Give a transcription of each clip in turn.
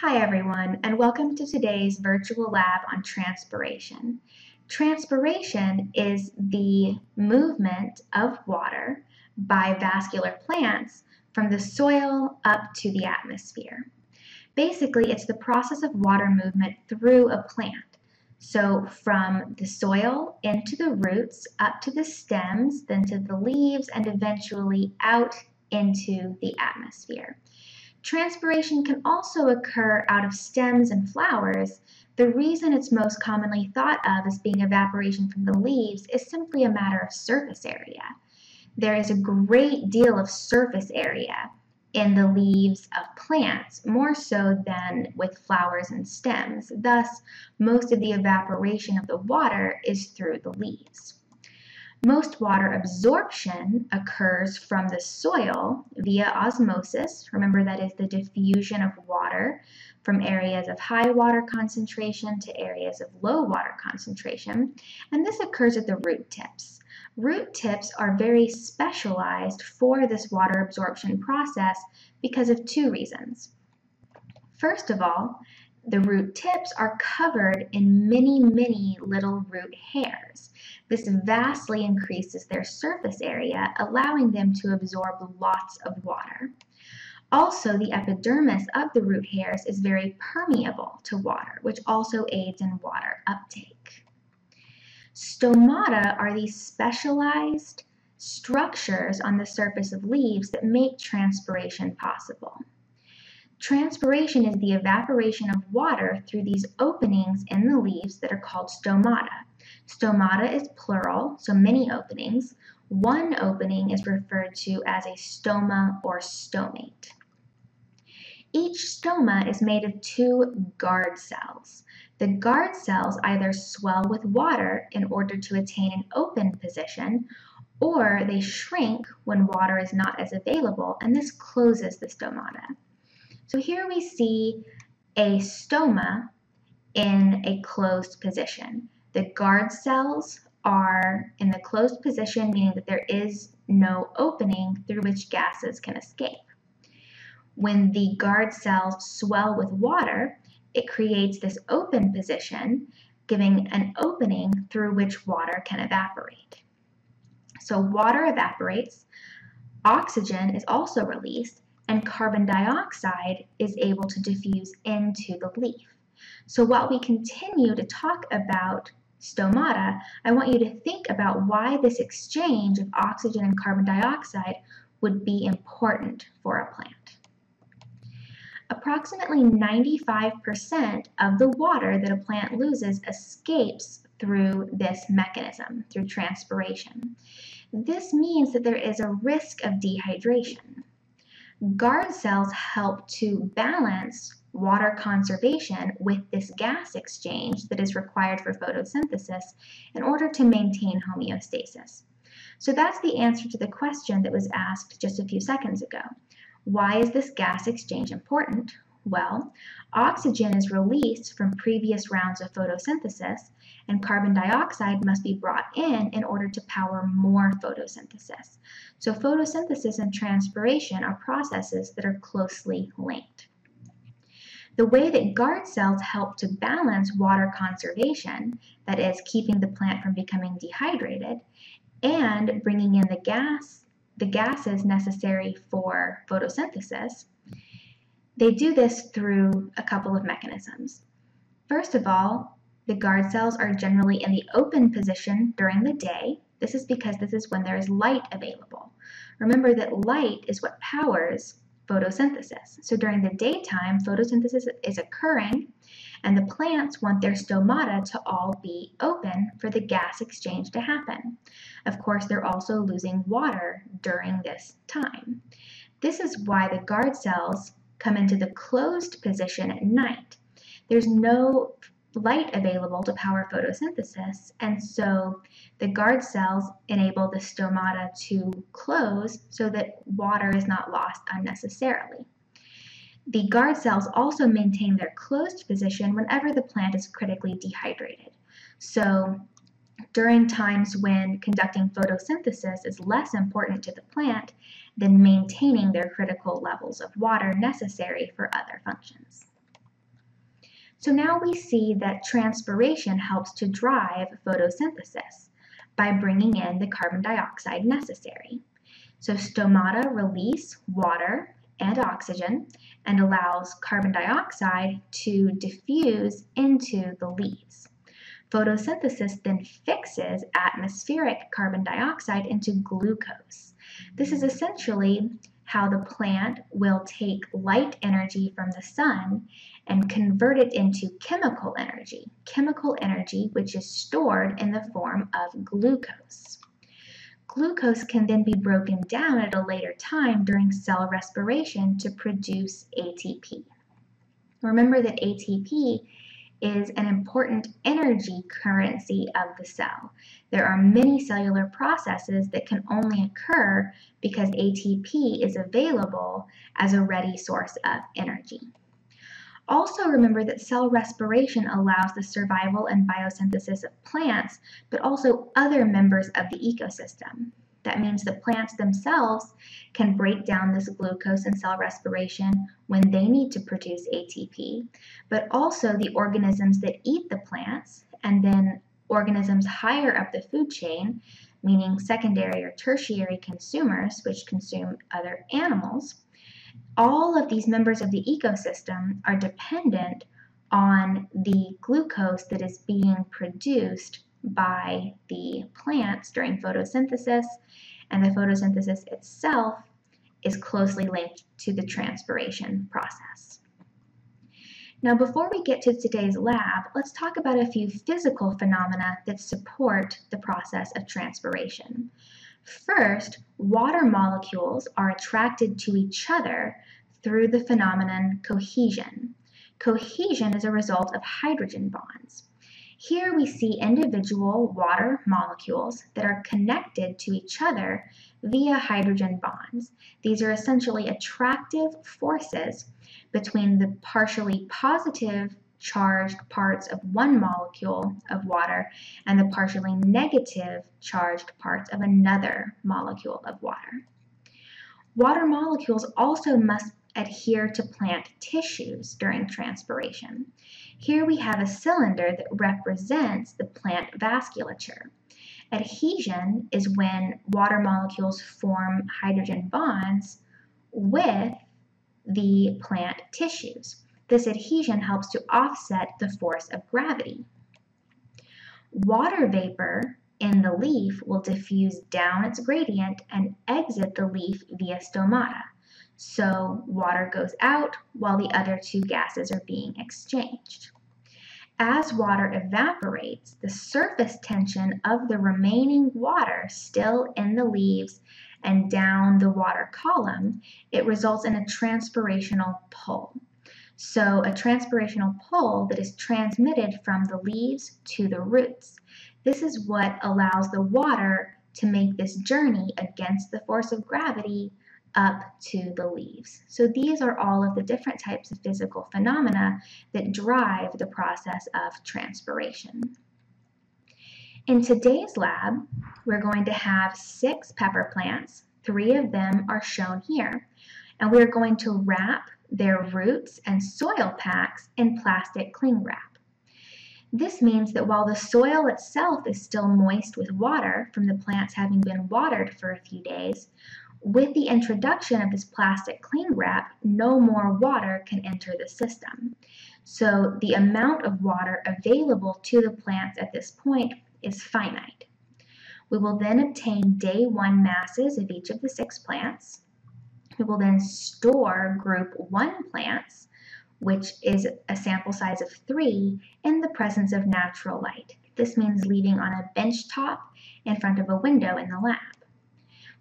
Hi everyone, and welcome to today's virtual lab on transpiration. Transpiration is the movement of water by vascular plants from the soil up to the atmosphere. Basically, it's the process of water movement through a plant. So from the soil into the roots, up to the stems, then to the leaves, and eventually out into the atmosphere. Transpiration can also occur out of stems and flowers. The reason it's most commonly thought of as being evaporation from the leaves is simply a matter of surface area. There is a great deal of surface area in the leaves of plants, more so than with flowers and stems. Thus, most of the evaporation of the water is through the leaves. Most water absorption occurs from the soil via osmosis. Remember that is the diffusion of water from areas of high water concentration to areas of low water concentration. And this occurs at the root tips. Root tips are very specialized for this water absorption process because of two reasons. First of all, the root tips are covered in many, many little root hairs. This vastly increases their surface area, allowing them to absorb lots of water. Also, the epidermis of the root hairs is very permeable to water, which also aids in water uptake. Stomata are these specialized structures on the surface of leaves that make transpiration possible. Transpiration is the evaporation of water through these openings in the leaves that are called stomata. Stomata is plural, so many openings. One opening is referred to as a stoma or stomate. Each stoma is made of two guard cells. The guard cells either swell with water in order to attain an open position, or they shrink when water is not as available, and this closes the stomata. So here we see a stoma in a closed position. The guard cells are in the closed position, meaning that there is no opening through which gases can escape. When the guard cells swell with water, it creates this open position, giving an opening through which water can evaporate. So water evaporates, oxygen is also released, and carbon dioxide is able to diffuse into the leaf. So while we continue to talk about stomata, I want you to think about why this exchange of oxygen and carbon dioxide would be important for a plant. Approximately 95% of the water that a plant loses escapes through this mechanism, through transpiration. This means that there is a risk of dehydration. Guard cells help to balance water conservation with this gas exchange that is required for photosynthesis in order to maintain homeostasis. So that's the answer to the question that was asked just a few seconds ago. Why is this gas exchange important? Well, oxygen is released from previous rounds of photosynthesis, and carbon dioxide must be brought in in order to power more photosynthesis. So photosynthesis and transpiration are processes that are closely linked. The way that guard cells help to balance water conservation, that is, keeping the plant from becoming dehydrated, and bringing in the gas, the gases necessary for photosynthesis, they do this through a couple of mechanisms. First of all, the guard cells are generally in the open position during the day. This is because this is when there is light available. Remember that light is what powers photosynthesis. So during the daytime, photosynthesis is occurring, and the plants want their stomata to all be open for the gas exchange to happen. Of course, they're also losing water during this time. This is why the guard cells come into the closed position at night. There's no light available to power photosynthesis, and so the guard cells enable the stomata to close so that water is not lost unnecessarily. The guard cells also maintain their closed position whenever the plant is critically dehydrated. So during times when conducting photosynthesis is less important to the plant than maintaining their critical levels of water necessary for other functions. So now we see that transpiration helps to drive photosynthesis by bringing in the carbon dioxide necessary. So stomata release water and oxygen and allows carbon dioxide to diffuse into the leaves. Photosynthesis then fixes atmospheric carbon dioxide into glucose. This is essentially how the plant will take light energy from the sun and convert it into chemical energy, chemical energy which is stored in the form of glucose. Glucose can then be broken down at a later time during cell respiration to produce ATP. Remember that ATP is an important energy currency of the cell. There are many cellular processes that can only occur because ATP is available as a ready source of energy. Also remember that cell respiration allows the survival and biosynthesis of plants, but also other members of the ecosystem. That means the plants themselves can break down this glucose in cell respiration when they need to produce ATP, but also the organisms that eat the plants and then organisms higher up the food chain, meaning secondary or tertiary consumers, which consume other animals, all of these members of the ecosystem are dependent on the glucose that is being produced by the plants during photosynthesis, and the photosynthesis itself is closely linked to the transpiration process. Now before we get to today's lab, let's talk about a few physical phenomena that support the process of transpiration. First, water molecules are attracted to each other through the phenomenon cohesion. Cohesion is a result of hydrogen bonds. Here we see individual water molecules that are connected to each other via hydrogen bonds. These are essentially attractive forces between the partially positive charged parts of one molecule of water and the partially negative charged parts of another molecule of water. Water molecules also must adhere to plant tissues during transpiration. Here we have a cylinder that represents the plant vasculature. Adhesion is when water molecules form hydrogen bonds with the plant tissues. This adhesion helps to offset the force of gravity. Water vapor in the leaf will diffuse down its gradient and exit the leaf via stomata. So water goes out while the other two gases are being exchanged. As water evaporates, the surface tension of the remaining water still in the leaves and down the water column, it results in a transpirational pull. So a transpirational pull that is transmitted from the leaves to the roots. This is what allows the water to make this journey against the force of gravity up to the leaves. So these are all of the different types of physical phenomena that drive the process of transpiration. In today's lab, we're going to have six pepper plants. Three of them are shown here. And we're going to wrap their roots and soil packs in plastic cling wrap. This means that while the soil itself is still moist with water from the plants having been watered for a few days, with the introduction of this plastic cling wrap, no more water can enter the system. So the amount of water available to the plants at this point is finite. We will then obtain day one masses of each of the six plants. We will then store group one plants, which is a sample size of three, in the presence of natural light. This means leaving on a bench top in front of a window in the lab.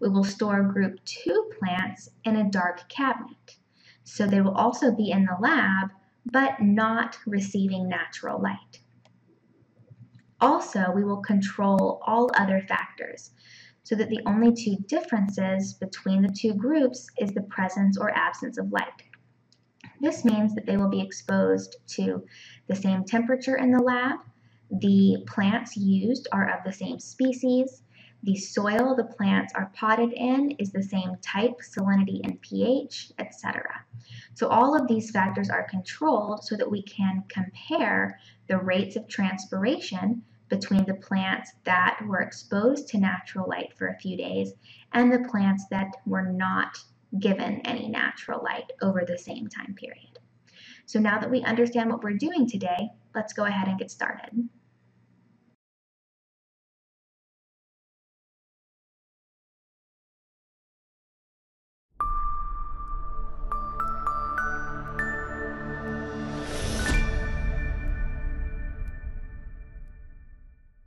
We will store group 2 plants in a dark cabinet. So they will also be in the lab, but not receiving natural light. Also, we will control all other factors so that the only two differences between the two groups is the presence or absence of light. This means that they will be exposed to the same temperature in the lab, the plants used are of the same species, the soil the plants are potted in is the same type, salinity, and pH, etc. So all of these factors are controlled so that we can compare the rates of transpiration between the plants that were exposed to natural light for a few days and the plants that were not given any natural light over the same time period. So now that we understand what we're doing today, let's go ahead and get started.